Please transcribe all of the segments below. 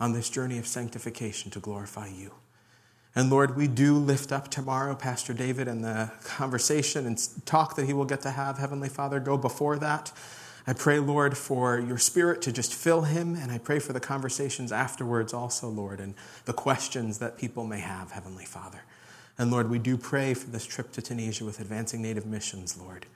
on this journey of sanctification to glorify you. And Lord, we do lift up tomorrow Pastor David and the conversation and talk that he will get to have. Heavenly Father, go before that. I pray, Lord, for your spirit to just fill him, and I pray for the conversations afterwards also, Lord, and the questions that people may have, Heavenly Father. And Lord, we do pray for this trip to Tunisia with Advancing Native Missions, Lord.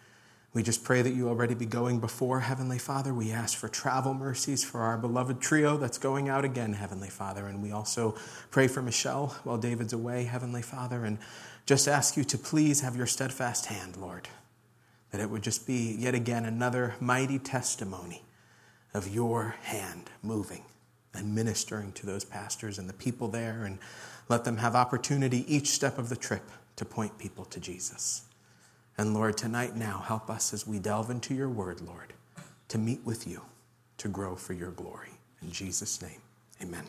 We just pray that you already be going before, Heavenly Father. We ask for travel mercies for our beloved trio that's going out again, Heavenly Father. And we also pray for Michelle while David's away, Heavenly Father. And just ask you to please have your steadfast hand, Lord. That it would just be yet again another mighty testimony of your hand moving and ministering to those pastors and the people there. And let them have opportunity each step of the trip to point people to Jesus. And Lord, tonight now, help us as we delve into your word, Lord, to meet with you, to grow for your glory. In Jesus' name, amen.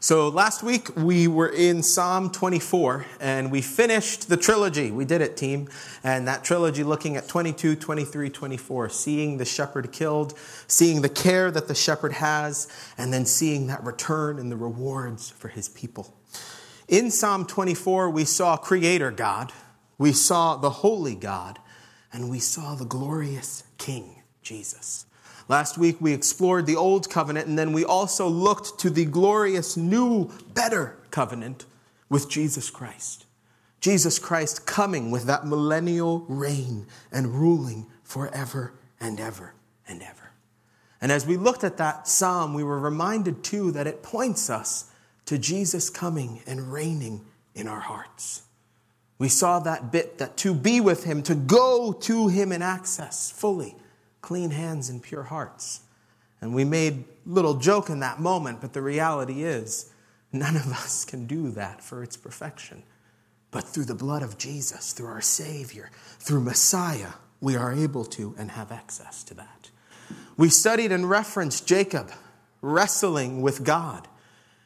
So last week we were in Psalm 24 and we finished the trilogy. We did it, team. And that trilogy looking at 22, 23, 24, seeing the shepherd killed, seeing the care that the shepherd has, and then seeing that return and the rewards for his people. In Psalm 24, we saw Creator God, we saw the holy God, and we saw the glorious King, Jesus. Last week we explored the old covenant, and then we also looked to the glorious new, better covenant with Jesus Christ. Jesus Christ coming with that millennial reign and ruling forever and ever and ever. And as we looked at that psalm, we were reminded too that it points us to Jesus coming and reigning in our hearts. We saw that bit that to be with him, to go to him in access fully, clean hands and pure hearts. And we made little joke in that moment, but the reality is none of us can do that for its perfection. But through the blood of Jesus, through our Savior, through Messiah, we are able to and have access to that. We studied and referenced Jacob wrestling with God.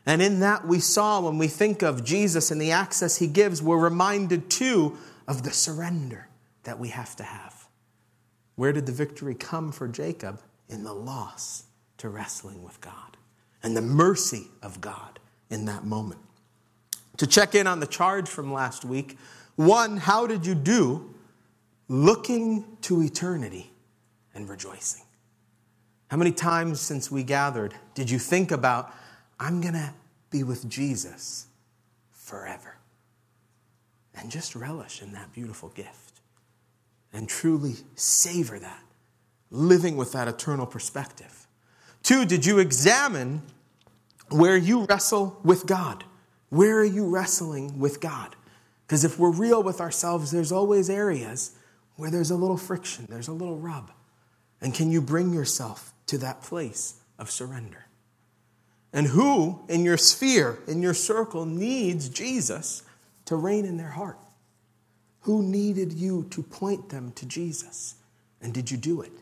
And in that, we saw when we think of Jesus and the access he gives, we're reminded too of the surrender that we have to have. Where did the victory come for Jacob? In the loss to wrestling with God and the mercy of God in that moment. To check in on the charge from last week, one, how did you do looking to eternity and rejoicing? How many times since we gathered did you think about, I'm going to be with Jesus forever? And just relish in that beautiful gift and truly savor that, living with that eternal perspective. Two, did you examine where you wrestle with God? Where are you wrestling with God? Because if we're real with ourselves, there's always areas where there's a little friction, there's a little rub. And can you bring yourself to that place of surrender? And who in your sphere, in your circle, needs Jesus to reign in their heart? Who needed you to point them to Jesus? And did you do it?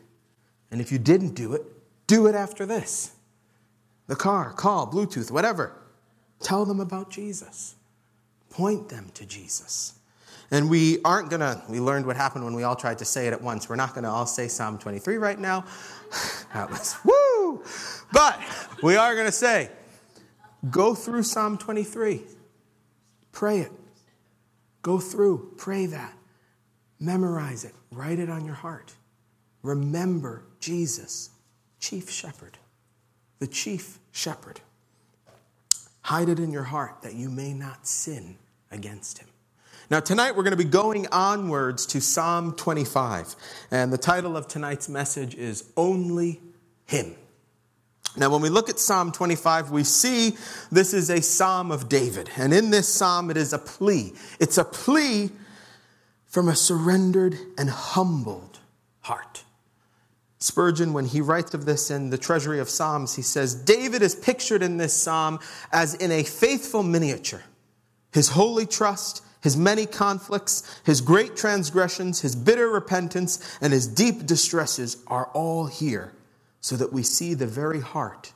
And if you didn't do it, do it after this. The car, call, Bluetooth, whatever. Tell them about Jesus. Point them to Jesus. And we aren't going to, we learned what happened when we all tried to say it at once. We're not going to all say Psalm 23 right now. that was, woo! But we are going to say, go through Psalm 23. Pray it. Go through, pray that. Memorize it. Write it on your heart. Remember Jesus, chief shepherd, the chief shepherd. Hide it in your heart that you may not sin against him. Now, tonight we're going to be going onwards to Psalm 25. And the title of tonight's message is Only Him. Now, when we look at Psalm 25, we see this is a psalm of David. And in this psalm, it is a plea. It's a plea from a surrendered and humbled heart. Spurgeon, when he writes of this in the Treasury of Psalms, he says, David is pictured in this psalm as in a faithful miniature. His holy trust, his many conflicts, his great transgressions, his bitter repentance, and his deep distresses are all here, so that we see the very heart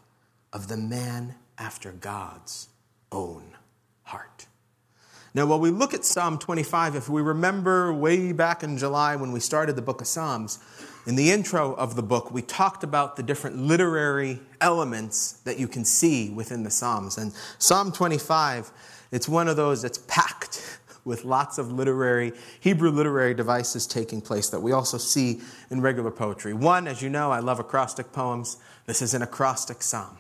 of the man after God's own heart. Now, while we look at Psalm 25, if we remember way back in July when we started the book of Psalms, In the intro of the book, we talked about the different literary elements that you can see within the Psalms. And Psalm 25, it's one of those that's packed with lots of literary, Hebrew literary devices taking place that we also see in regular poetry. One, as you know, I love acrostic poems. This is an acrostic psalm.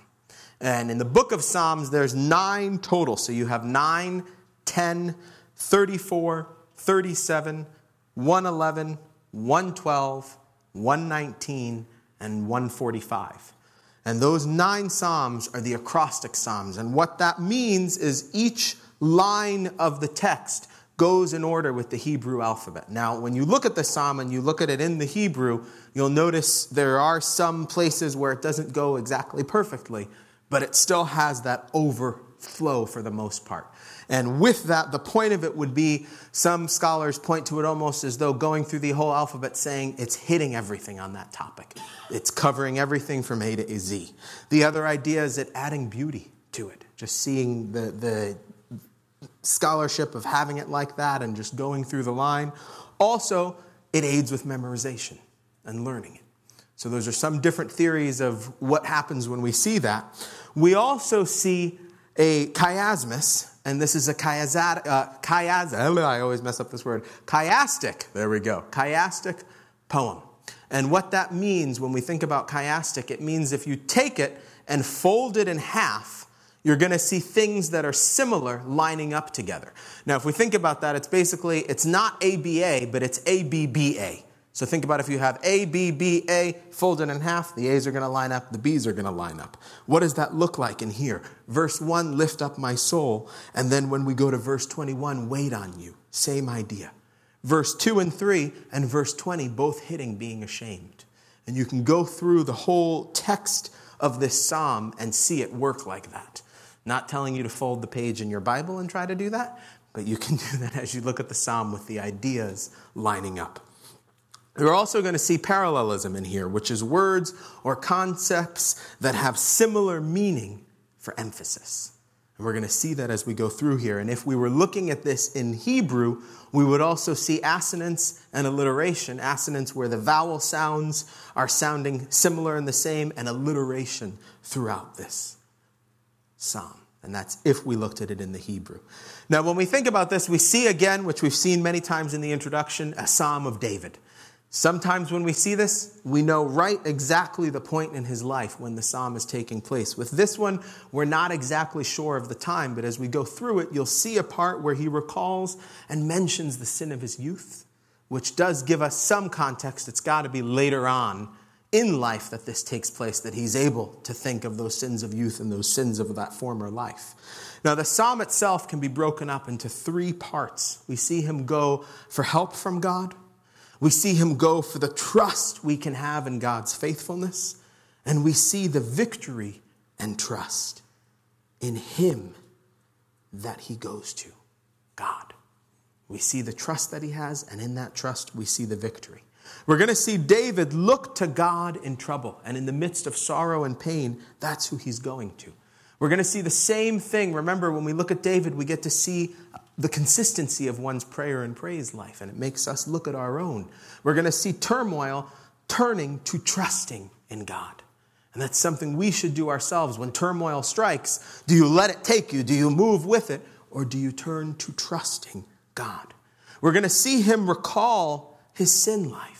And in the book of Psalms, there's nine total. So you have 9, 10, 34, 37, 111, 112, 119, and 145. And those nine Psalms are the acrostic Psalms. And what that means is each line of the text goes in order with the Hebrew alphabet. Now, when you look at the Psalm and you look at it in the Hebrew, you'll notice there are some places where it doesn't go exactly perfectly, but it still has that overflow for the most part. And with that, the point of it would be some scholars point to it almost as though going through the whole alphabet saying it's hitting everything on that topic. It's covering everything from A to Z. The other idea is it adding beauty to it, just seeing the, the scholarship of having it like that and just going through the line. Also, it aids with memorization and learning it. So, those are some different theories of what happens when we see that. We also see a chiasmus, and this is a chiastic, uh, chias, I always mess up this word, chiastic, there we go, chiastic poem. And what that means when we think about chiastic, it means if you take it and fold it in half, you're going to see things that are similar lining up together. Now, if we think about that, it's basically, it's not ABA, but it's ABBA. So think about if you have A, B, B, A folded in half, the A's are going to line up, the B's are going to line up. What does that look like in here? Verse 1, lift up my soul. And then when we go to verse 21, wait on you. Same idea. Verse 2 and 3 and verse 20, both hitting being ashamed. And you can go through the whole text of this psalm and see it work like that. Not telling you to fold the page in your Bible and try to do that, but you can do that as you look at the psalm with the ideas lining up. We're also going to see parallelism in here, which is words or concepts that have similar meaning for emphasis. And we're going to see that as we go through here. And if we were looking at this in Hebrew, we would also see assonance and alliteration. Assonance where the vowel sounds are sounding similar and the same, and alliteration throughout this psalm. And that's if we looked at it in the Hebrew. Now, when we think about this, we see again, which we've seen many times in the introduction, a psalm of David. Sometimes when we see this, we know right exactly the point in his life when the psalm is taking place. With this one, we're not exactly sure of the time, but as we go through it, you'll see a part where he recalls and mentions the sin of his youth, which does give us some context. It's got to be later on in life that this takes place, that he's able to think of those sins of youth and those sins of that former life. Now, the psalm itself can be broken up into three parts. We see him go for help from God. We see him go for the trust we can have in God's faithfulness, and we see the victory and trust in him that he goes to, God. We see the trust that he has, and in that trust, we see the victory. We're going to see David look to God in trouble, and in the midst of sorrow and pain, that's who he's going to. We're going to see the same thing. Remember, when we look at David, we get to see the consistency of one's prayer and praise life, and it makes us look at our own. We're going to see turmoil turning to trusting in God. And that's something we should do ourselves. When turmoil strikes, do you let it take you? Do you move with it? Or do you turn to trusting God? We're going to see him recall his sin life.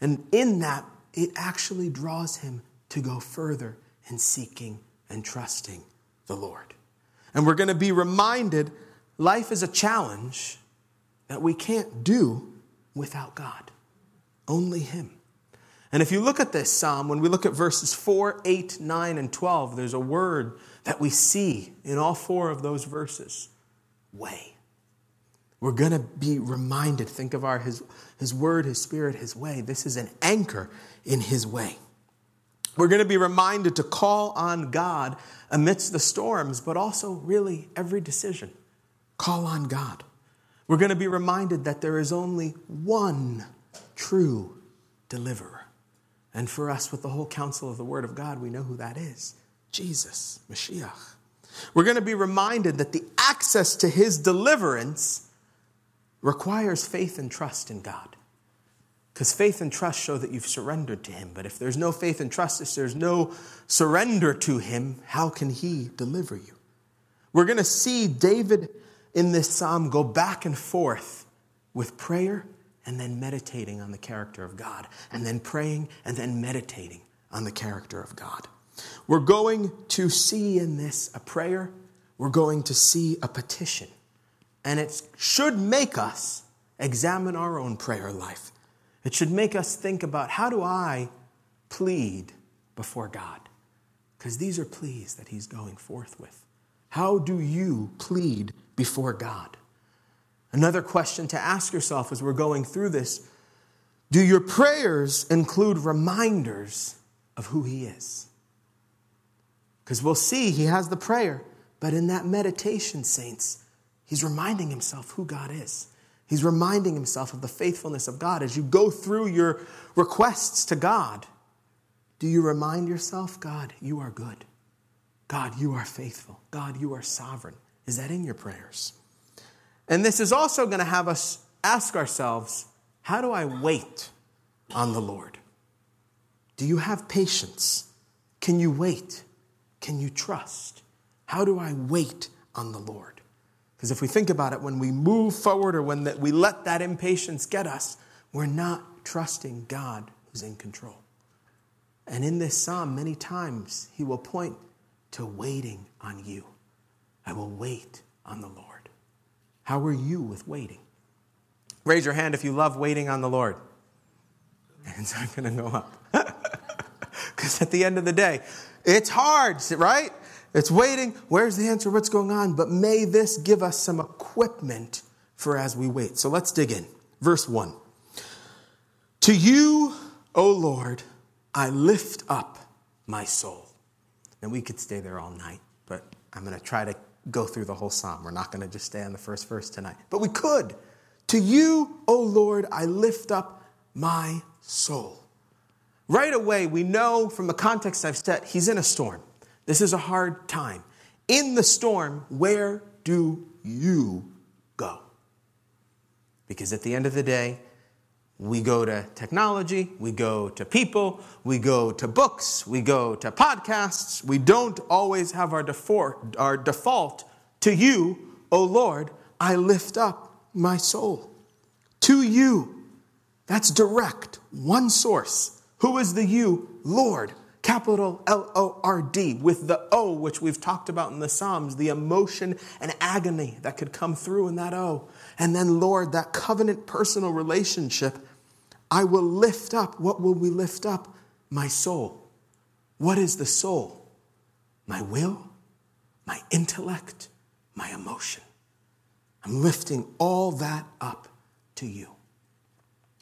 And in that, it actually draws him to go further in seeking and trusting the Lord. And we're going to be reminded life is a challenge that we can't do without God, only Him. And if you look at this psalm, when we look at verses 4, 8, 9, and 12, there's a word that we see in all four of those verses way. We're going to be reminded, think of our his, his word, His Spirit, His way. This is an anchor in His way. We're going to be reminded to call on God amidst the storms, but also really every decision. Call on God. We're going to be reminded that there is only one true deliverer. And for us, with the whole counsel of the Word of God, we know who that is Jesus, Mashiach. We're going to be reminded that the access to his deliverance requires faith and trust in God. Because faith and trust show that you've surrendered to Him. But if there's no faith and trust, if there's no surrender to Him, how can He deliver you? We're going to see David in this psalm go back and forth with prayer and then meditating on the character of God, and then praying and then meditating on the character of God. We're going to see in this a prayer, we're going to see a petition, and it should make us examine our own prayer life. It should make us think about how do I plead before God? Because these are pleas that He's going forth with. How do you plead before God? Another question to ask yourself as we're going through this do your prayers include reminders of who He is? Because we'll see He has the prayer, but in that meditation, saints, He's reminding Himself who God is. He's reminding himself of the faithfulness of God. As you go through your requests to God, do you remind yourself, God, you are good? God, you are faithful. God, you are sovereign. Is that in your prayers? And this is also going to have us ask ourselves, how do I wait on the Lord? Do you have patience? Can you wait? Can you trust? How do I wait on the Lord? Because if we think about it, when we move forward or when we let that impatience get us, we're not trusting God who's in control. And in this psalm, many times, he will point to waiting on you. I will wait on the Lord. How are you with waiting? Raise your hand if you love waiting on the Lord. Hands aren't going to go up. Because at the end of the day, it's hard, right? It's waiting. Where's the answer? What's going on? But may this give us some equipment for as we wait. So let's dig in. Verse 1. To you, O Lord, I lift up my soul. And we could stay there all night, but I'm going to try to go through the whole psalm. We're not going to just stay on the first verse tonight. But we could. To you, O Lord, I lift up my soul. Right away, we know from the context I've set, he's in a storm. This is a hard time. In the storm, where do you go? Because at the end of the day, we go to technology, we go to people, we go to books, we go to podcasts. We don't always have our default, our default to you, O Lord, I lift up my soul. To you. That's direct, one source. Who is the you? Lord capital L O R D, with the O, which we've talked about in the Psalms, the emotion and agony that could come through in that O. And then, Lord, that covenant personal relationship, I will lift up. What will we lift up? My soul. What is the soul? My will, my intellect, my emotion. I'm lifting all that up to you.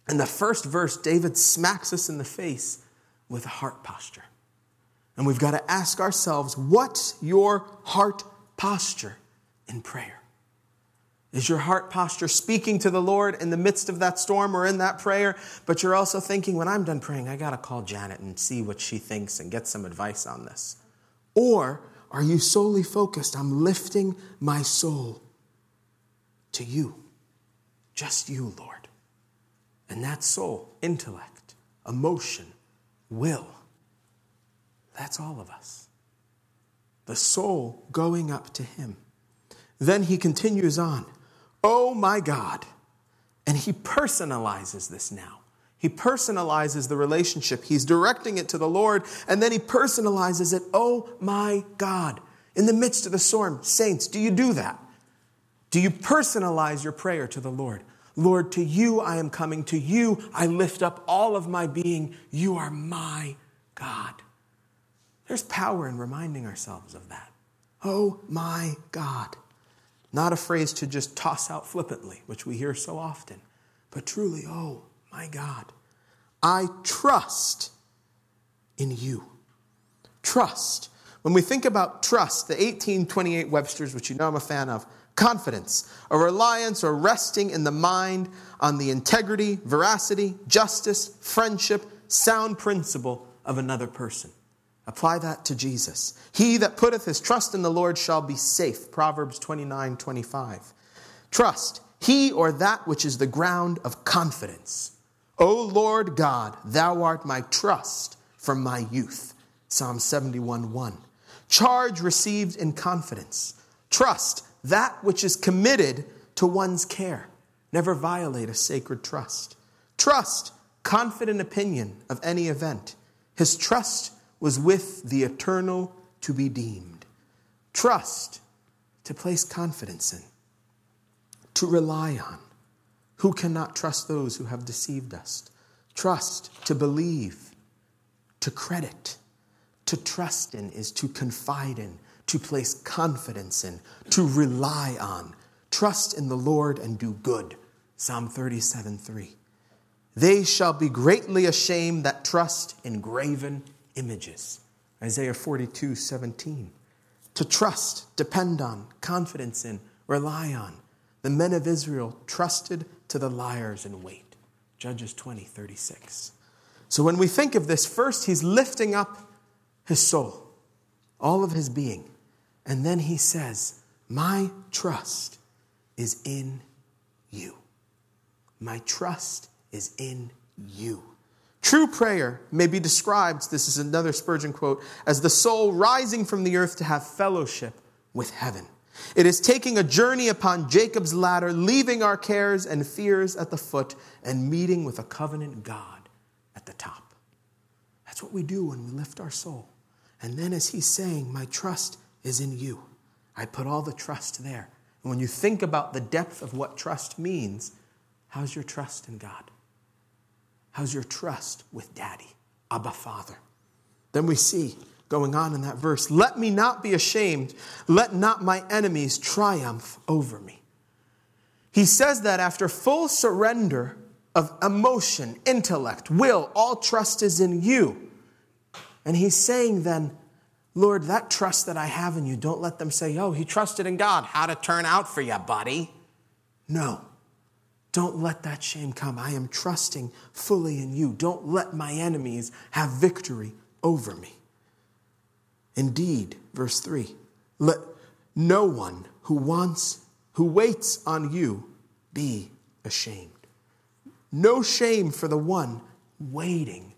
In the first verse, David smacks us in the face with a heart posture. And we've got to ask ourselves what's your heart posture in prayer? Is your heart posture speaking to the Lord in the midst of that storm or in that prayer? But you're also thinking, when I'm done praying, I got to call Janet and see what she thinks and get some advice on this. Or are you solely focused? I'm lifting my soul to you, just you, Lord. And that soul, intellect, emotion, will, that's all of us. The soul going up to him. Then he continues on, Oh my God. And he personalizes this now. He personalizes the relationship. He's directing it to the Lord, and then he personalizes it. Oh my God. In the midst of the storm, saints, do you do that? Do you personalize your prayer to the Lord? Lord, to you I am coming. To you I lift up all of my being. You are my God. There's power in reminding ourselves of that. Oh my God. Not a phrase to just toss out flippantly, which we hear so often, but truly, oh my God. I trust in you. Trust. When we think about trust, the 1828 Webster's, which you know I'm a fan of, confidence, a reliance or resting in the mind on the integrity, veracity, justice, friendship, sound principle of another person. Apply that to Jesus. He that putteth his trust in the Lord shall be safe. Proverbs 29 25. Trust, he or that which is the ground of confidence. O Lord God, thou art my trust from my youth. Psalm 71 1. Charge received in confidence. Trust that which is committed to one's care. Never violate a sacred trust. Trust, confident opinion of any event. His trust was with the eternal to be deemed. Trust, to place confidence in, to rely on. Who cannot trust those who have deceived us? Trust, to believe, to credit. To trust in is to confide in, to place confidence in, to rely on. Trust in the Lord and do good. Psalm 37 3. They shall be greatly ashamed that trust in graven images. Isaiah 42 17. To trust, depend on, confidence in, rely on. The men of Israel trusted to the liars in wait. Judges 20 36. So when we think of this, first he's lifting up his soul, all of his being. And then he says, My trust is in you. My trust is in you. True prayer may be described, this is another Spurgeon quote, as the soul rising from the earth to have fellowship with heaven. It is taking a journey upon Jacob's ladder, leaving our cares and fears at the foot, and meeting with a covenant God at the top. That's what we do when we lift our soul. And then, as he's saying, My trust is in you. I put all the trust there. And when you think about the depth of what trust means, how's your trust in God? How's your trust with Daddy, Abba Father? Then we see going on in that verse let me not be ashamed, let not my enemies triumph over me. He says that after full surrender of emotion, intellect, will, all trust is in you. And he's saying then, Lord, that trust that I have in you, don't let them say, oh, he trusted in God. How'd it turn out for you, buddy? No. Don't let that shame come. I am trusting fully in you. Don't let my enemies have victory over me. Indeed, verse 3 let no one who wants, who waits on you, be ashamed. No shame for the one waiting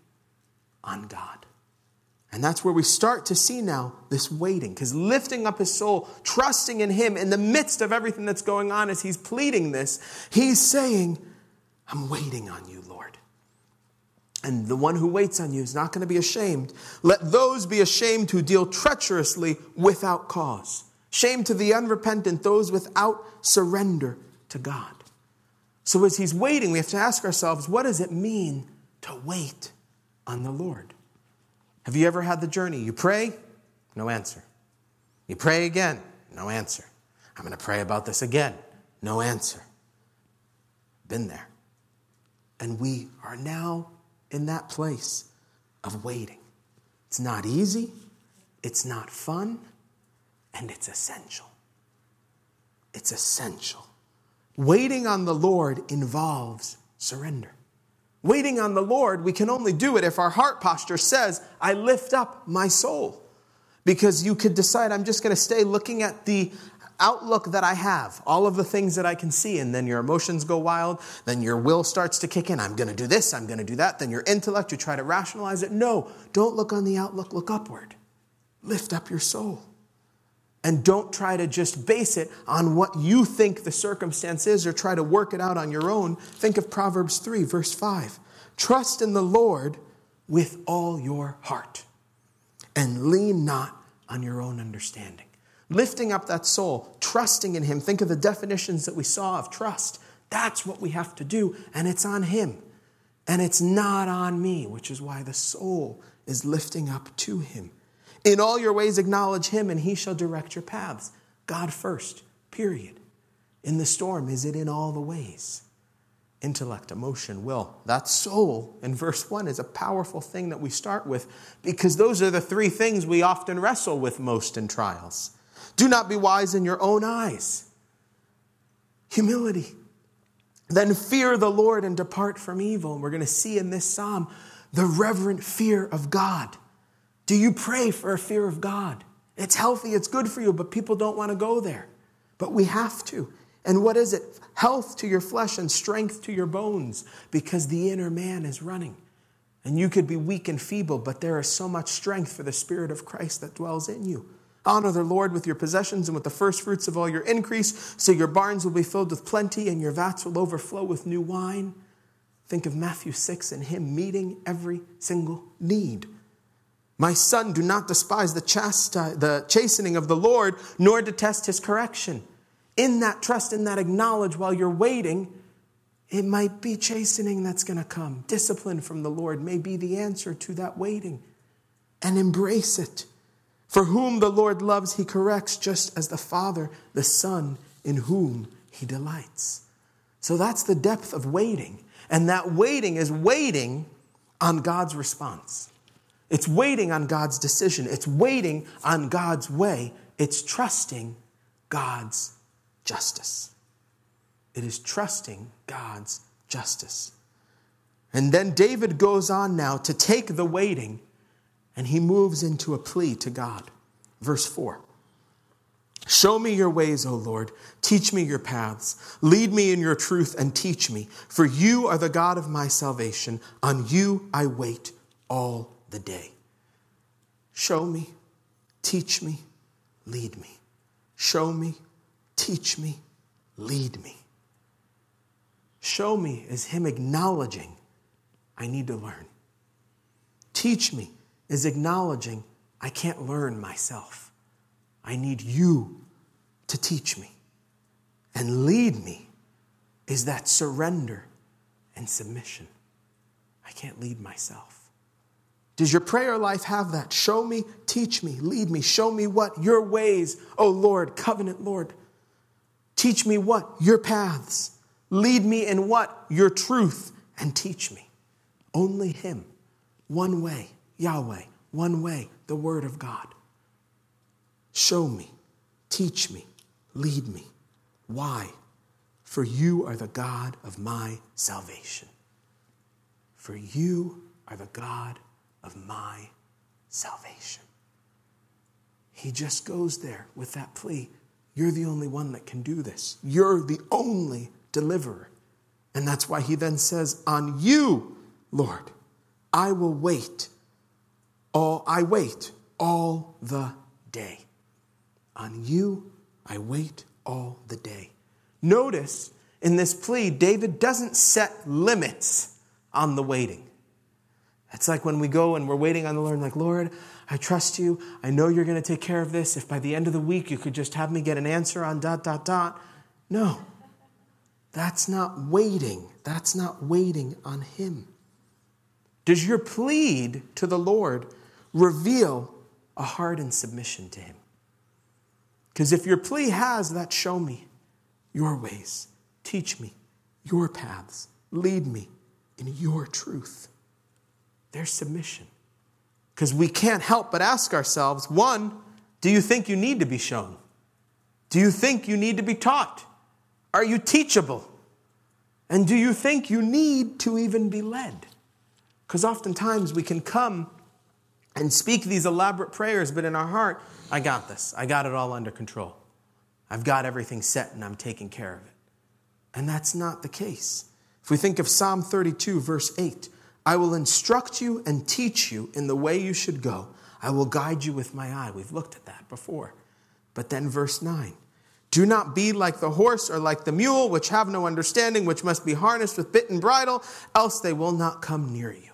on God. And that's where we start to see now this waiting, because lifting up his soul, trusting in him in the midst of everything that's going on as he's pleading this, he's saying, I'm waiting on you, Lord. And the one who waits on you is not going to be ashamed. Let those be ashamed who deal treacherously without cause. Shame to the unrepentant, those without surrender to God. So as he's waiting, we have to ask ourselves, what does it mean to wait on the Lord? Have you ever had the journey? You pray, no answer. You pray again, no answer. I'm going to pray about this again, no answer. Been there. And we are now in that place of waiting. It's not easy, it's not fun, and it's essential. It's essential. Waiting on the Lord involves surrender. Waiting on the Lord, we can only do it if our heart posture says, I lift up my soul. Because you could decide, I'm just going to stay looking at the outlook that I have, all of the things that I can see, and then your emotions go wild, then your will starts to kick in. I'm going to do this, I'm going to do that. Then your intellect, you try to rationalize it. No, don't look on the outlook, look upward. Lift up your soul. And don't try to just base it on what you think the circumstance is or try to work it out on your own. Think of Proverbs 3, verse 5. Trust in the Lord with all your heart and lean not on your own understanding. Lifting up that soul, trusting in Him. Think of the definitions that we saw of trust. That's what we have to do, and it's on Him. And it's not on me, which is why the soul is lifting up to Him. In all your ways, acknowledge him, and he shall direct your paths. God first, period. In the storm, is it in all the ways? Intellect, emotion, will. That soul in verse 1 is a powerful thing that we start with because those are the three things we often wrestle with most in trials. Do not be wise in your own eyes. Humility. Then fear the Lord and depart from evil. And we're going to see in this psalm the reverent fear of God. Do you pray for a fear of God? It's healthy, it's good for you, but people don't want to go there. But we have to. And what is it? Health to your flesh and strength to your bones, because the inner man is running. And you could be weak and feeble, but there is so much strength for the Spirit of Christ that dwells in you. Honor the Lord with your possessions and with the first fruits of all your increase, so your barns will be filled with plenty and your vats will overflow with new wine. Think of Matthew 6 and Him meeting every single need. My son, do not despise the, chasti- the chastening of the Lord, nor detest his correction. In that trust, in that acknowledge while you're waiting, it might be chastening that's going to come. Discipline from the Lord may be the answer to that waiting. And embrace it. For whom the Lord loves, he corrects, just as the Father, the Son, in whom he delights. So that's the depth of waiting. And that waiting is waiting on God's response. It's waiting on God's decision. It's waiting on God's way. It's trusting God's justice. It is trusting God's justice. And then David goes on now to take the waiting and he moves into a plea to God. Verse 4 Show me your ways, O Lord. Teach me your paths. Lead me in your truth and teach me. For you are the God of my salvation. On you I wait all the day. Show me, teach me, lead me. Show me, teach me, lead me. Show me is Him acknowledging, I need to learn. Teach me is acknowledging, I can't learn myself. I need you to teach me. And lead me is that surrender and submission. I can't lead myself. Does your prayer life have that? Show me, teach me, lead me. Show me what? Your ways, oh Lord, covenant Lord. Teach me what? Your paths. Lead me in what? Your truth. And teach me. Only Him. One way, Yahweh. One way, the Word of God. Show me, teach me, lead me. Why? For you are the God of my salvation. For you are the God of my salvation. He just goes there with that plea. You're the only one that can do this. You're the only deliverer. And that's why he then says, On you, Lord, I will wait. All I wait all the day. On you I wait all the day. Notice in this plea, David doesn't set limits on the waiting. It's like when we go and we're waiting on the Lord, like, Lord, I trust you. I know you're going to take care of this. If by the end of the week you could just have me get an answer on dot, dot, dot. No. That's not waiting. That's not waiting on Him. Does your plead to the Lord reveal a in submission to Him? Because if your plea has that, show me your ways, teach me your paths, lead me in your truth. There's submission. Because we can't help but ask ourselves one, do you think you need to be shown? Do you think you need to be taught? Are you teachable? And do you think you need to even be led? Because oftentimes we can come and speak these elaborate prayers, but in our heart, I got this. I got it all under control. I've got everything set and I'm taking care of it. And that's not the case. If we think of Psalm 32, verse 8, I will instruct you and teach you in the way you should go. I will guide you with my eye. We've looked at that before. But then, verse 9 Do not be like the horse or like the mule, which have no understanding, which must be harnessed with bit and bridle, else they will not come near you.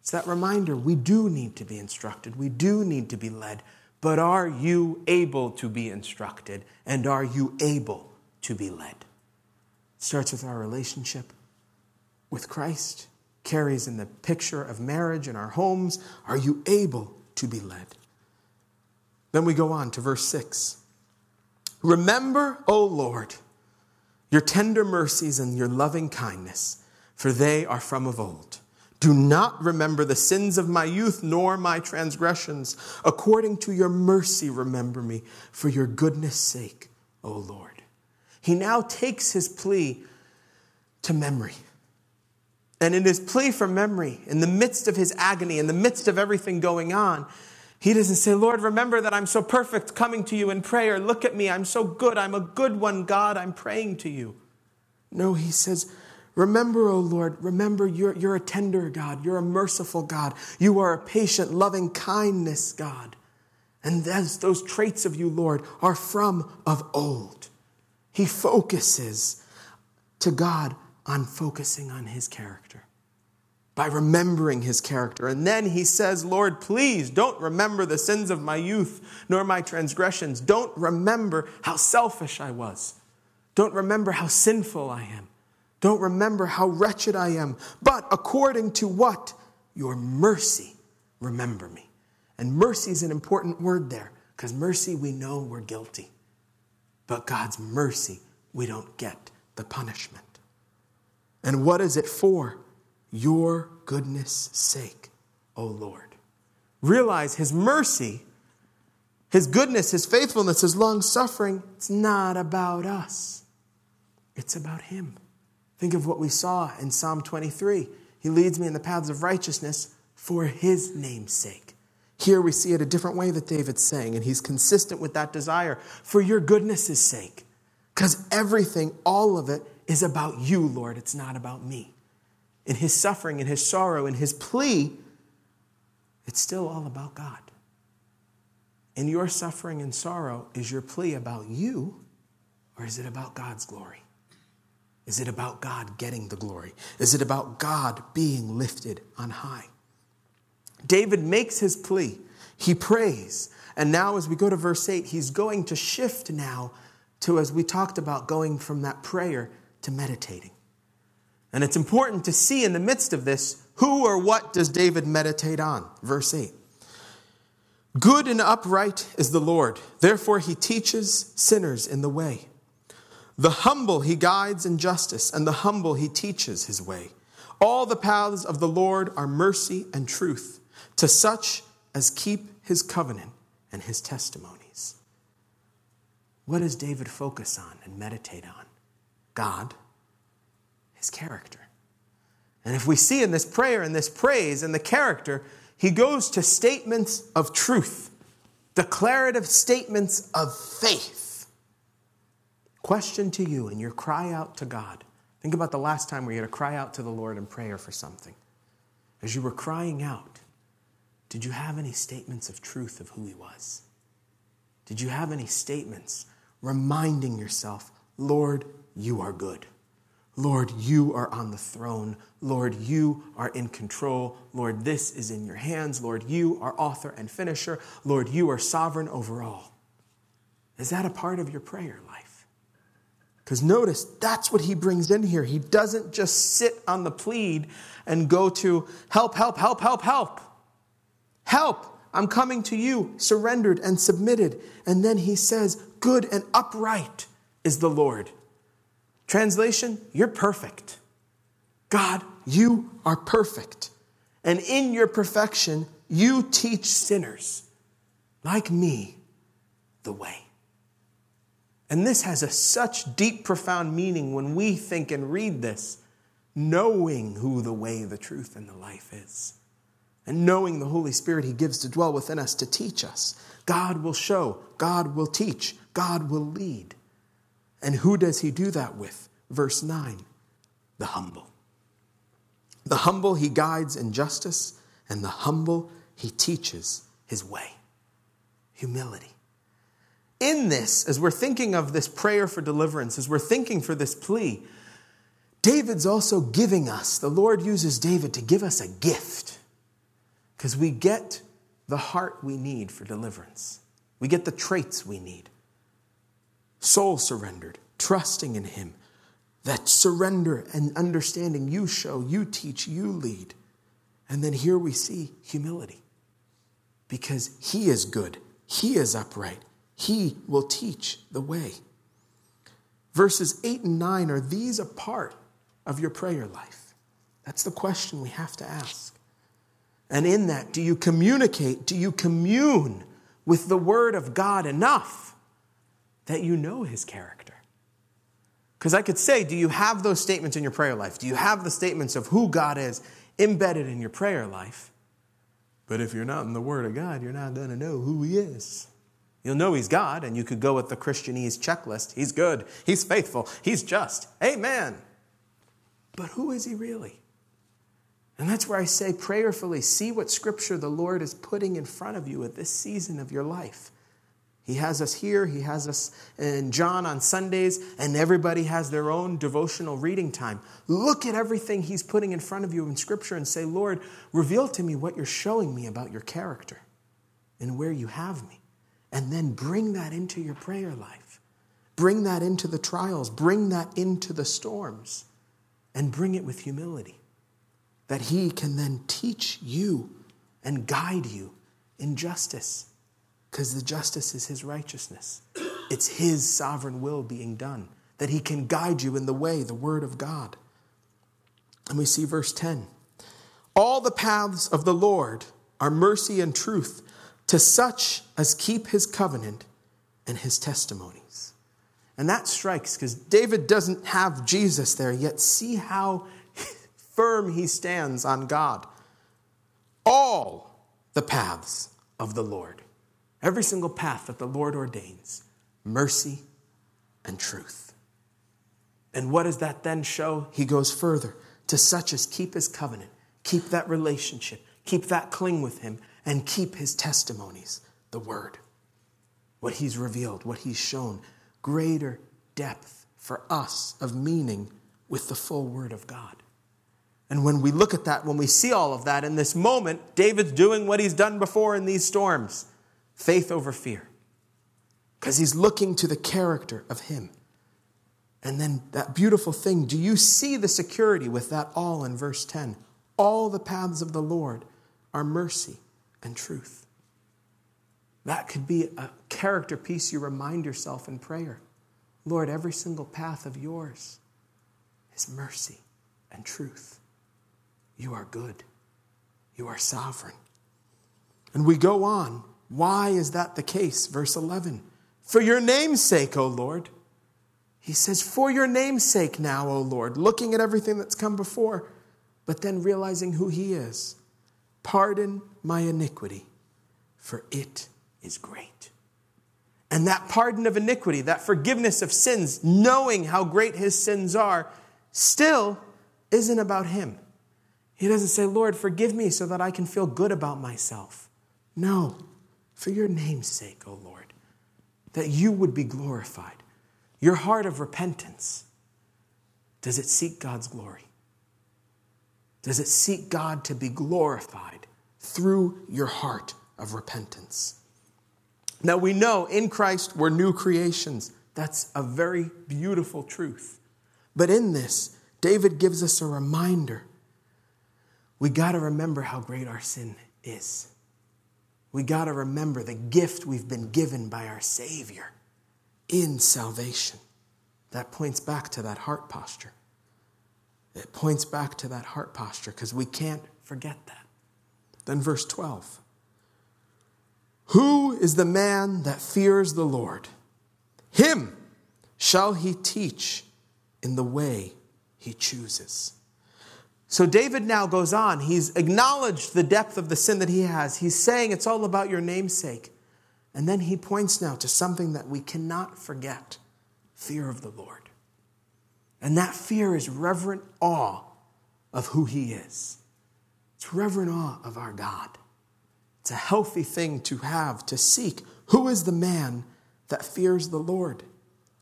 It's that reminder we do need to be instructed, we do need to be led. But are you able to be instructed? And are you able to be led? It starts with our relationship with Christ carries in the picture of marriage in our homes. Are you able to be led? Then we go on to verse 6. Remember, O Lord, your tender mercies and your loving kindness, for they are from of old. Do not remember the sins of my youth, nor my transgressions. According to your mercy, remember me, for your goodness' sake, O Lord. He now takes his plea to memory. And in his plea for memory, in the midst of his agony, in the midst of everything going on, He doesn't say, Lord, remember that I'm so perfect coming to you in prayer. Look at me. I'm so good. I'm a good one, God. I'm praying to you. No, he says, Remember, O Lord, remember you're, you're a tender God. You're a merciful God. You are a patient, loving kindness God. And those, those traits of you, Lord, are from of old. He focuses to God on focusing on his character by remembering his character. And then he says, Lord, please don't remember the sins of my youth nor my transgressions. Don't remember how selfish I was. Don't remember how sinful I am. Don't remember how wretched I am. But according to what? Your mercy, remember me. And mercy is an important word there because mercy, we know we're guilty. But God's mercy, we don't get the punishment. And what is it for? Your goodness' sake, O Lord. Realize His mercy, His goodness, His faithfulness, His long suffering, it's not about us, it's about Him. Think of what we saw in Psalm 23. He leads me in the paths of righteousness for His name's sake. Here we see it a different way that David's saying, and he's consistent with that desire for your goodness' sake. Because everything, all of it, is about you, Lord. It's not about me. In his suffering, in his sorrow, in his plea, it's still all about God. In your suffering and sorrow, is your plea about you, or is it about God's glory? Is it about God getting the glory? Is it about God being lifted on high? David makes his plea. He prays. And now, as we go to verse 8, he's going to shift now to, as we talked about, going from that prayer to meditating. And it's important to see in the midst of this who or what does David meditate on? Verse 8. Good and upright is the Lord, therefore he teaches sinners in the way. The humble he guides in justice, and the humble he teaches his way. All the paths of the Lord are mercy and truth to such as keep his covenant and his testimonies. What does David focus on and meditate on? God, his character. And if we see in this prayer and this praise and the character, he goes to statements of truth, declarative statements of faith. Question to you and your cry out to God. Think about the last time where you had to cry out to the Lord in prayer for something. As you were crying out, did you have any statements of truth of who He was? Did you have any statements reminding yourself, Lord, you are good. Lord, you are on the throne. Lord, you are in control. Lord, this is in your hands. Lord, you are author and finisher. Lord, you are sovereign over all. Is that a part of your prayer life? Because notice, that's what he brings in here. He doesn't just sit on the plead and go to help, help, help, help, help. Help, I'm coming to you, surrendered and submitted. And then he says, Good and upright is the Lord. Translation, you're perfect. God, you are perfect. And in your perfection, you teach sinners like me the way. And this has a such deep, profound meaning when we think and read this, knowing who the way, the truth, and the life is. And knowing the Holy Spirit He gives to dwell within us to teach us. God will show, God will teach, God will lead. And who does he do that with? Verse 9 the humble. The humble he guides in justice, and the humble he teaches his way. Humility. In this, as we're thinking of this prayer for deliverance, as we're thinking for this plea, David's also giving us, the Lord uses David to give us a gift because we get the heart we need for deliverance. We get the traits we need soul surrendered, trusting in Him, that surrender and understanding you show, you teach, you lead. And then here we see humility because He is good, He is upright, He will teach the way. Verses 8 and 9 are these a part of your prayer life? That's the question we have to ask. And in that, do you communicate, do you commune with the Word of God enough? That you know his character. Because I could say, do you have those statements in your prayer life? Do you have the statements of who God is embedded in your prayer life? But if you're not in the Word of God, you're not going to know who He is. You'll know He's God, and you could go with the Christianese checklist. He's good, He's faithful, He's just. Amen. But who is He really? And that's where I say prayerfully see what Scripture the Lord is putting in front of you at this season of your life. He has us here, He has us in John on Sundays, and everybody has their own devotional reading time. Look at everything He's putting in front of you in Scripture and say, Lord, reveal to me what you're showing me about your character and where you have me. And then bring that into your prayer life. Bring that into the trials. Bring that into the storms. And bring it with humility. That He can then teach you and guide you in justice because the justice is his righteousness. It's his sovereign will being done, that he can guide you in the way, the word of God. And we see verse 10 All the paths of the Lord are mercy and truth to such as keep his covenant and his testimonies. And that strikes because David doesn't have Jesus there, yet see how firm he stands on God. All the paths of the Lord Every single path that the Lord ordains mercy and truth. And what does that then show? He goes further to such as keep his covenant, keep that relationship, keep that cling with him, and keep his testimonies, the word. What he's revealed, what he's shown, greater depth for us of meaning with the full word of God. And when we look at that, when we see all of that in this moment, David's doing what he's done before in these storms faith over fear. Because he's looking to the character of him. And then that beautiful thing do you see the security with that all in verse 10? All the paths of the Lord are mercy and truth. That could be a character piece you remind yourself in prayer. Lord, every single path of yours is mercy and truth. You are good. You are sovereign. And we go on why is that the case? Verse 11. For your name's sake, O Lord. He says, For your name's sake now, O Lord, looking at everything that's come before, but then realizing who He is. Pardon my iniquity, for it is great. And that pardon of iniquity, that forgiveness of sins, knowing how great His sins are, still isn't about Him. He doesn't say, Lord, forgive me so that I can feel good about myself. No for your name's sake, O Lord, that you would be glorified. Your heart of repentance, does it seek God's glory? Does it seek God to be glorified through your heart of repentance? Now we know in Christ we're new creations. That's a very beautiful truth. But in this, David gives us a reminder. We got to remember how great our sin is we got to remember the gift we've been given by our Savior in salvation. That points back to that heart posture. It points back to that heart posture because we can't forget that. Then, verse 12 Who is the man that fears the Lord? Him shall he teach in the way he chooses. So David now goes on. He's acknowledged the depth of the sin that he has. He's saying it's all about your namesake. And then he points now to something that we cannot forget fear of the Lord. And that fear is reverent awe of who he is. It's reverent awe of our God. It's a healthy thing to have, to seek. Who is the man that fears the Lord?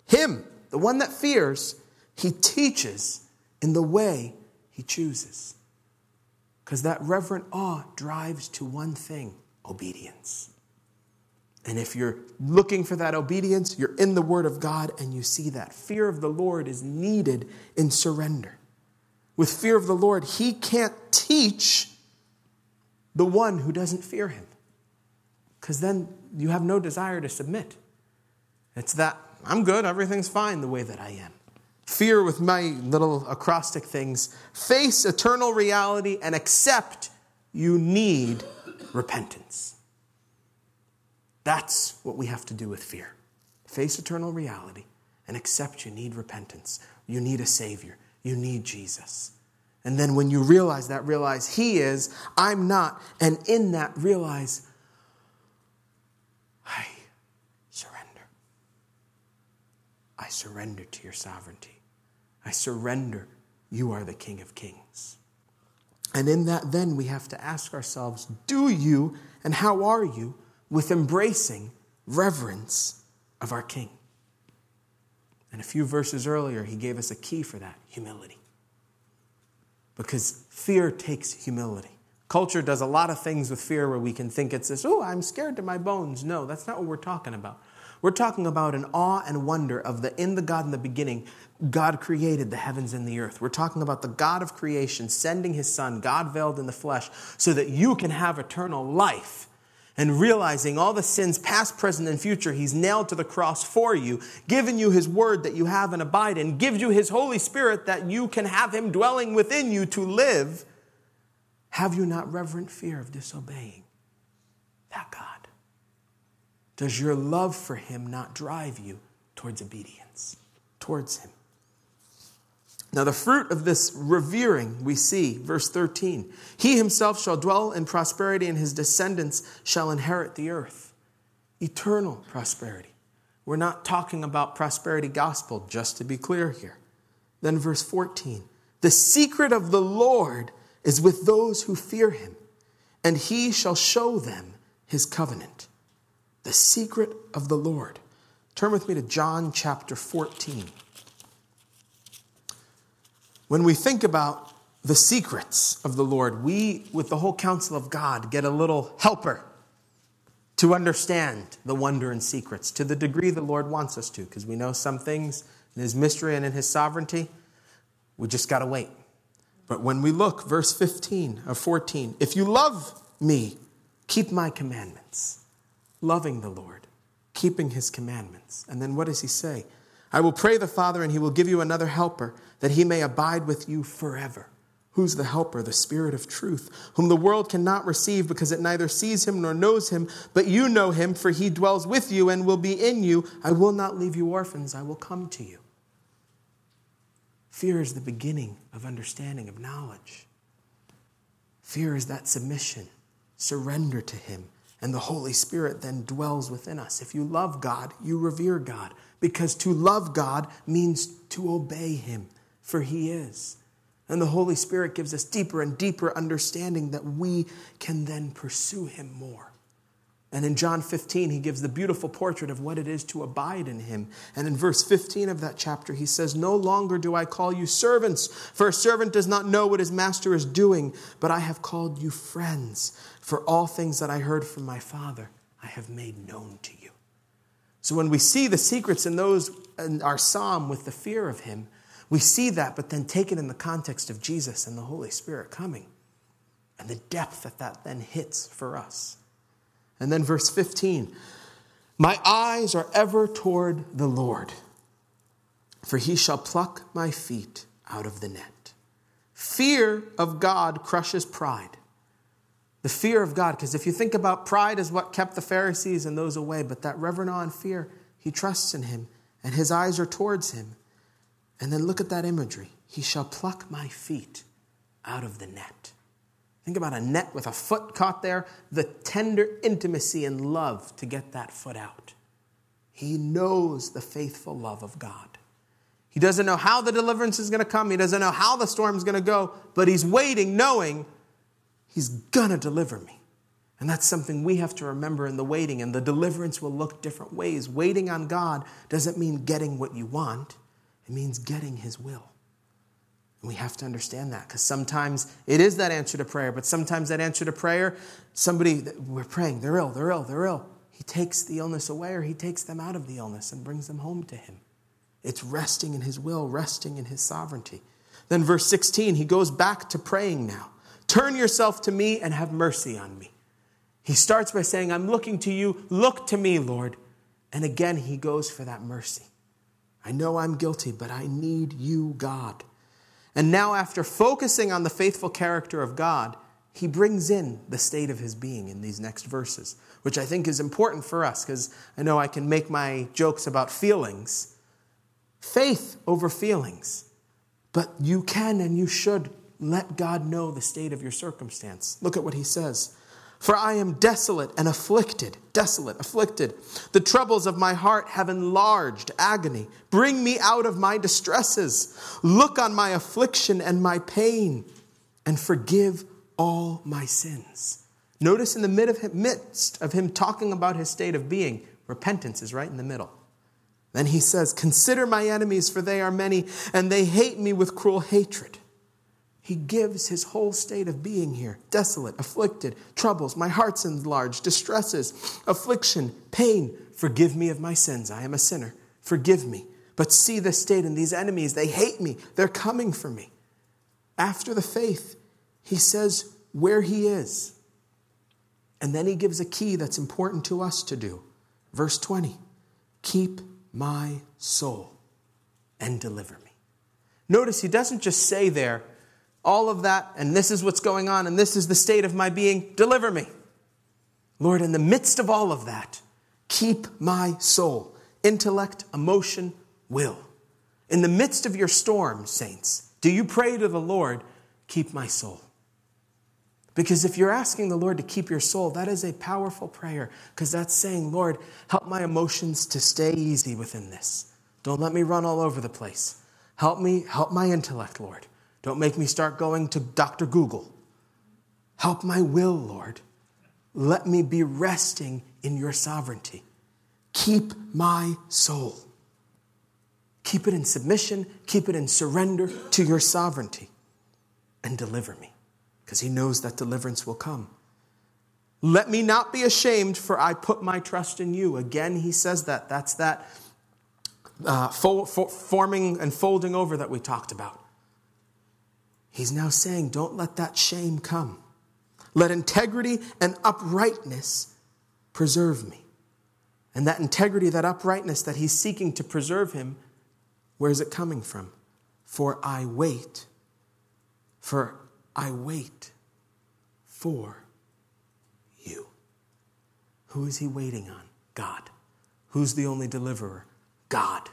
Him, the one that fears, he teaches in the way he chooses. Because that reverent awe drives to one thing obedience. And if you're looking for that obedience, you're in the Word of God and you see that. Fear of the Lord is needed in surrender. With fear of the Lord, He can't teach the one who doesn't fear Him. Because then you have no desire to submit. It's that I'm good, everything's fine the way that I am fear with my little acrostic things, face eternal reality and accept you need repentance. That's what we have to do with fear. Face eternal reality and accept you need repentance. You need a Savior. You need Jesus. And then when you realize that, realize He is, I'm not. And in that, realize I surrender. I surrender to your sovereignty. I surrender. You are the King of Kings. And in that, then we have to ask ourselves do you and how are you with embracing reverence of our King? And a few verses earlier, he gave us a key for that humility. Because fear takes humility. Culture does a lot of things with fear where we can think it's this, oh, I'm scared to my bones. No, that's not what we're talking about. We're talking about an awe and wonder of the in the God in the beginning, God created the heavens and the earth. We're talking about the God of creation sending his son, God veiled in the flesh, so that you can have eternal life. And realizing all the sins, past, present, and future, he's nailed to the cross for you, given you his word that you have and abide in, gives you his Holy Spirit that you can have him dwelling within you to live. Have you not reverent fear of disobeying that God? Does your love for him not drive you towards obedience, towards him? Now, the fruit of this revering we see, verse 13 He himself shall dwell in prosperity, and his descendants shall inherit the earth. Eternal prosperity. We're not talking about prosperity gospel, just to be clear here. Then, verse 14 The secret of the Lord is with those who fear him, and he shall show them his covenant the secret of the Lord. Turn with me to John chapter 14. When we think about the secrets of the Lord, we, with the whole counsel of God, get a little helper to understand the wonder and secrets to the degree the Lord wants us to, because we know some things in His mystery and in His sovereignty, we just got to wait. But when we look, verse 15 of 14, if you love me, keep my commandments loving the Lord, keeping his commandments. And then what does he say? I will pray the Father, and he will give you another helper, that he may abide with you forever. Who's the helper? The Spirit of truth, whom the world cannot receive because it neither sees him nor knows him, but you know him, for he dwells with you and will be in you. I will not leave you orphans, I will come to you. Fear is the beginning of understanding, of knowledge. Fear is that submission, surrender to him, and the Holy Spirit then dwells within us. If you love God, you revere God, because to love God means to obey Him, for He is. And the Holy Spirit gives us deeper and deeper understanding that we can then pursue Him more. And in John 15, he gives the beautiful portrait of what it is to abide in him. And in verse 15 of that chapter, he says, No longer do I call you servants, for a servant does not know what his master is doing, but I have called you friends. For all things that I heard from my Father, I have made known to you. So when we see the secrets in those in our psalm with the fear of him, we see that, but then take it in the context of Jesus and the Holy Spirit coming and the depth that that then hits for us. And then verse 15 My eyes are ever toward the Lord, for he shall pluck my feet out of the net. Fear of God crushes pride. The fear of God, because if you think about pride is what kept the Pharisees and those away, but that reverent awe and fear, he trusts in him and his eyes are towards him. And then look at that imagery. He shall pluck my feet out of the net. Think about a net with a foot caught there, the tender intimacy and love to get that foot out. He knows the faithful love of God. He doesn't know how the deliverance is going to come, he doesn't know how the storm's going to go, but he's waiting, knowing He's going to deliver me. And that's something we have to remember in the waiting, and the deliverance will look different ways. Waiting on God doesn't mean getting what you want, it means getting His will. We have to understand that because sometimes it is that answer to prayer, but sometimes that answer to prayer, somebody, we're praying, they're ill, they're ill, they're ill. He takes the illness away or he takes them out of the illness and brings them home to Him. It's resting in His will, resting in His sovereignty. Then, verse 16, he goes back to praying now. Turn yourself to me and have mercy on me. He starts by saying, I'm looking to you. Look to me, Lord. And again, he goes for that mercy. I know I'm guilty, but I need you, God. And now, after focusing on the faithful character of God, he brings in the state of his being in these next verses, which I think is important for us because I know I can make my jokes about feelings. Faith over feelings. But you can and you should let God know the state of your circumstance. Look at what he says. For I am desolate and afflicted, desolate, afflicted. The troubles of my heart have enlarged agony. Bring me out of my distresses. Look on my affliction and my pain, and forgive all my sins. Notice in the midst of him talking about his state of being, repentance is right in the middle. Then he says, Consider my enemies, for they are many, and they hate me with cruel hatred. He gives his whole state of being here desolate, afflicted, troubles, my heart's enlarged, distresses, affliction, pain. Forgive me of my sins. I am a sinner. Forgive me. But see the state and these enemies, they hate me. They're coming for me. After the faith, he says where he is. And then he gives a key that's important to us to do. Verse 20 Keep my soul and deliver me. Notice he doesn't just say there, all of that, and this is what's going on, and this is the state of my being, deliver me. Lord, in the midst of all of that, keep my soul, intellect, emotion, will. In the midst of your storm, saints, do you pray to the Lord, keep my soul? Because if you're asking the Lord to keep your soul, that is a powerful prayer because that's saying, Lord, help my emotions to stay easy within this. Don't let me run all over the place. Help me, help my intellect, Lord. Don't make me start going to Dr. Google. Help my will, Lord. Let me be resting in your sovereignty. Keep my soul. Keep it in submission, keep it in surrender to your sovereignty, and deliver me because he knows that deliverance will come. Let me not be ashamed, for I put my trust in you. Again, he says that. That's that uh, fo- fo- forming and folding over that we talked about. He's now saying, don't let that shame come. Let integrity and uprightness preserve me. And that integrity, that uprightness that he's seeking to preserve him, where is it coming from? For I wait for I wait for you. Who is he waiting on? God. Who's the only deliverer? God.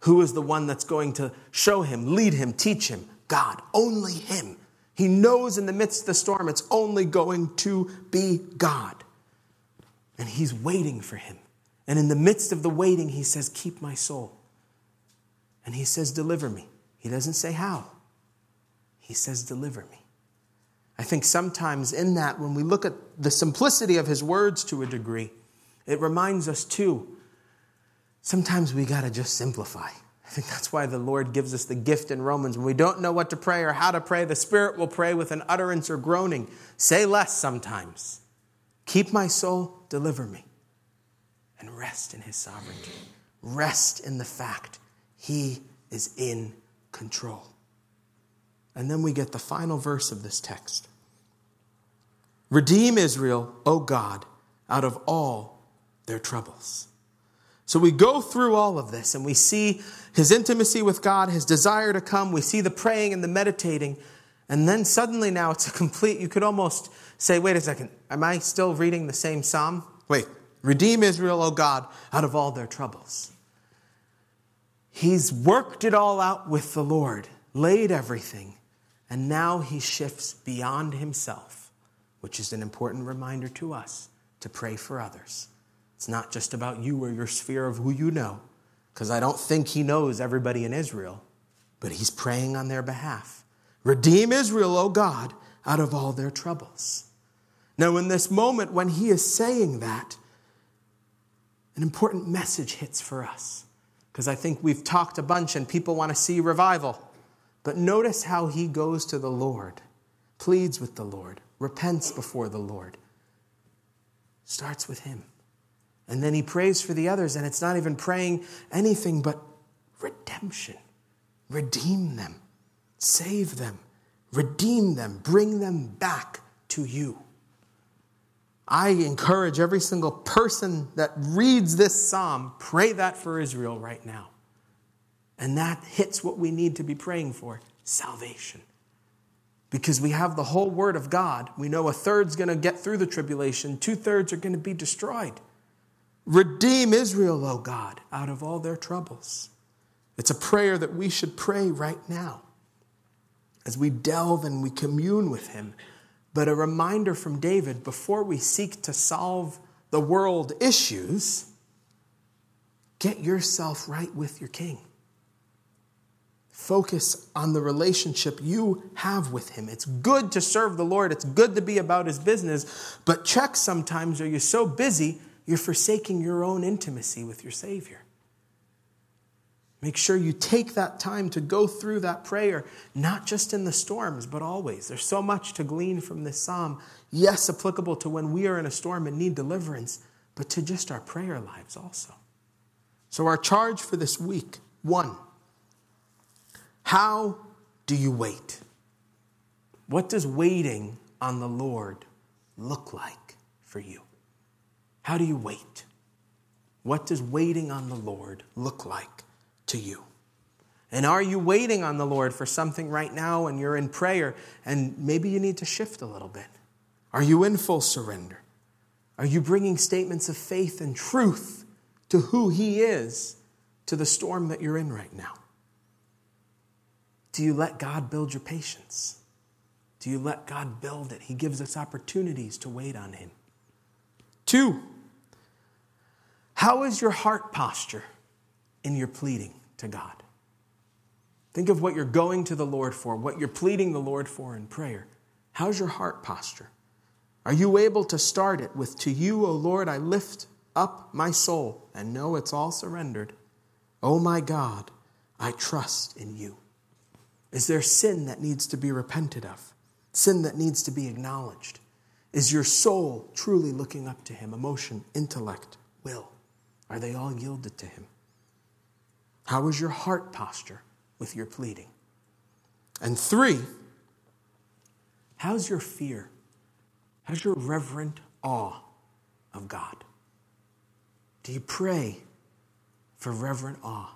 Who is the one that's going to show him, lead him, teach him? God. Only him. He knows in the midst of the storm it's only going to be God. And he's waiting for him. And in the midst of the waiting, he says, Keep my soul. And he says, Deliver me. He doesn't say how. He says, Deliver me. I think sometimes in that, when we look at the simplicity of his words to a degree, it reminds us too, sometimes we got to just simplify. I think that's why the Lord gives us the gift in Romans. When we don't know what to pray or how to pray, the Spirit will pray with an utterance or groaning. Say less sometimes. Keep my soul, deliver me, and rest in his sovereignty. Rest in the fact he is in control. And then we get the final verse of this text Redeem Israel, O God, out of all their troubles. So we go through all of this and we see his intimacy with God, his desire to come. We see the praying and the meditating. And then suddenly now it's a complete, you could almost say, wait a second, am I still reading the same psalm? Wait, redeem Israel, O God, out of all their troubles. He's worked it all out with the Lord, laid everything. And now he shifts beyond himself, which is an important reminder to us to pray for others. It's not just about you or your sphere of who you know, because I don't think he knows everybody in Israel, but he's praying on their behalf. Redeem Israel, O God, out of all their troubles. Now, in this moment, when he is saying that, an important message hits for us. Because I think we've talked a bunch and people want to see revival. But notice how he goes to the Lord, pleads with the Lord, repents before the Lord. Starts with him. And then he prays for the others, and it's not even praying anything but redemption. Redeem them, save them, redeem them, bring them back to you. I encourage every single person that reads this psalm, pray that for Israel right now. And that hits what we need to be praying for salvation. Because we have the whole Word of God. We know a third's going to get through the tribulation, two thirds are going to be destroyed. Redeem Israel, O God, out of all their troubles. It's a prayer that we should pray right now. as we delve and we commune with him. But a reminder from David before we seek to solve the world issues, get yourself right with your king. Focus on the relationship you have with him. It's good to serve the Lord, it's good to be about his business, but check sometimes are you so busy you're forsaking your own intimacy with your Savior. Make sure you take that time to go through that prayer, not just in the storms, but always. There's so much to glean from this psalm. Yes, applicable to when we are in a storm and need deliverance, but to just our prayer lives also. So, our charge for this week one, how do you wait? What does waiting on the Lord look like for you? How do you wait? What does waiting on the Lord look like to you? And are you waiting on the Lord for something right now and you're in prayer and maybe you need to shift a little bit? Are you in full surrender? Are you bringing statements of faith and truth to who He is to the storm that you're in right now? Do you let God build your patience? Do you let God build it? He gives us opportunities to wait on Him. Two, how is your heart posture? in your pleading to God. Think of what you're going to the Lord for, what you're pleading the Lord for in prayer. How's your heart posture? Are you able to start it with, To you, O Lord, I lift up my soul and know it's all surrendered? O my God, I trust in you. Is there sin that needs to be repented of? Sin that needs to be acknowledged? Is your soul truly looking up to Him? Emotion, intellect, will? Are they all yielded to Him? How is your heart posture with your pleading? And three, how's your fear? How's your reverent awe of God? Do you pray for reverent awe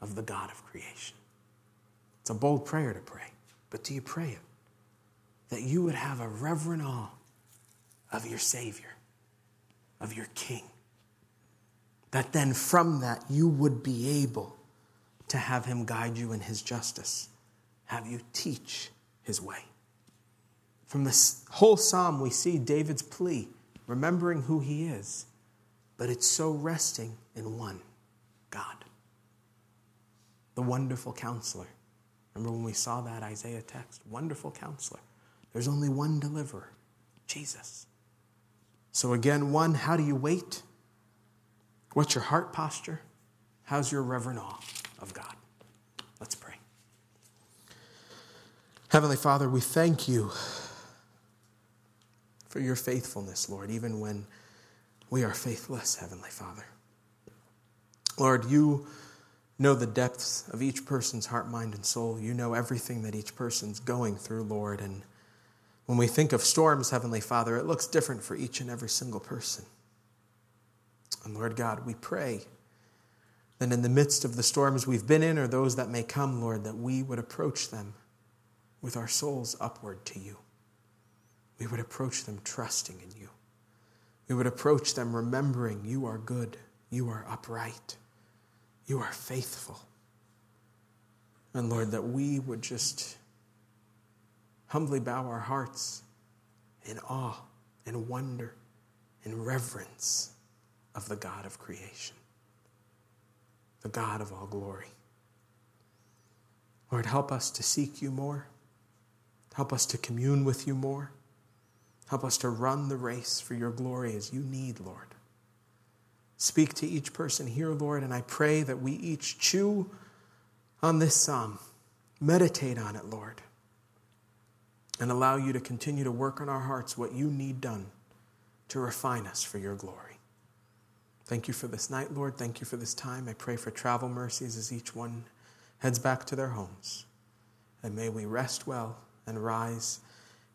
of the God of creation? It's a bold prayer to pray, but do you pray it? That you would have a reverent awe of your Savior, of your King. That then from that you would be able to have him guide you in his justice, have you teach his way. From this whole psalm, we see David's plea, remembering who he is, but it's so resting in one God, the wonderful counselor. Remember when we saw that Isaiah text? Wonderful counselor. There's only one deliverer, Jesus. So, again, one, how do you wait? What's your heart posture? How's your reverent awe? of God. Let's pray. Heavenly Father, we thank you for your faithfulness, Lord, even when we are faithless, Heavenly Father. Lord, you know the depths of each person's heart, mind, and soul. You know everything that each person's going through, Lord. And when we think of storms, Heavenly Father, it looks different for each and every single person. And Lord God, we pray that in the midst of the storms we've been in or those that may come, Lord, that we would approach them with our souls upward to you. We would approach them trusting in you. We would approach them remembering you are good, you are upright, you are faithful. And Lord, that we would just humbly bow our hearts in awe, in wonder, in reverence of the God of creation the God of all glory. Lord, help us to seek you more. Help us to commune with you more. Help us to run the race for your glory as you need, Lord. Speak to each person here, Lord, and I pray that we each chew on this psalm, meditate on it, Lord, and allow you to continue to work on our hearts what you need done to refine us for your glory. Thank you for this night, Lord. Thank you for this time. I pray for travel mercies as each one heads back to their homes. And may we rest well and rise,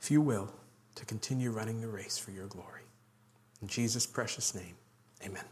if you will, to continue running the race for your glory. In Jesus' precious name, amen.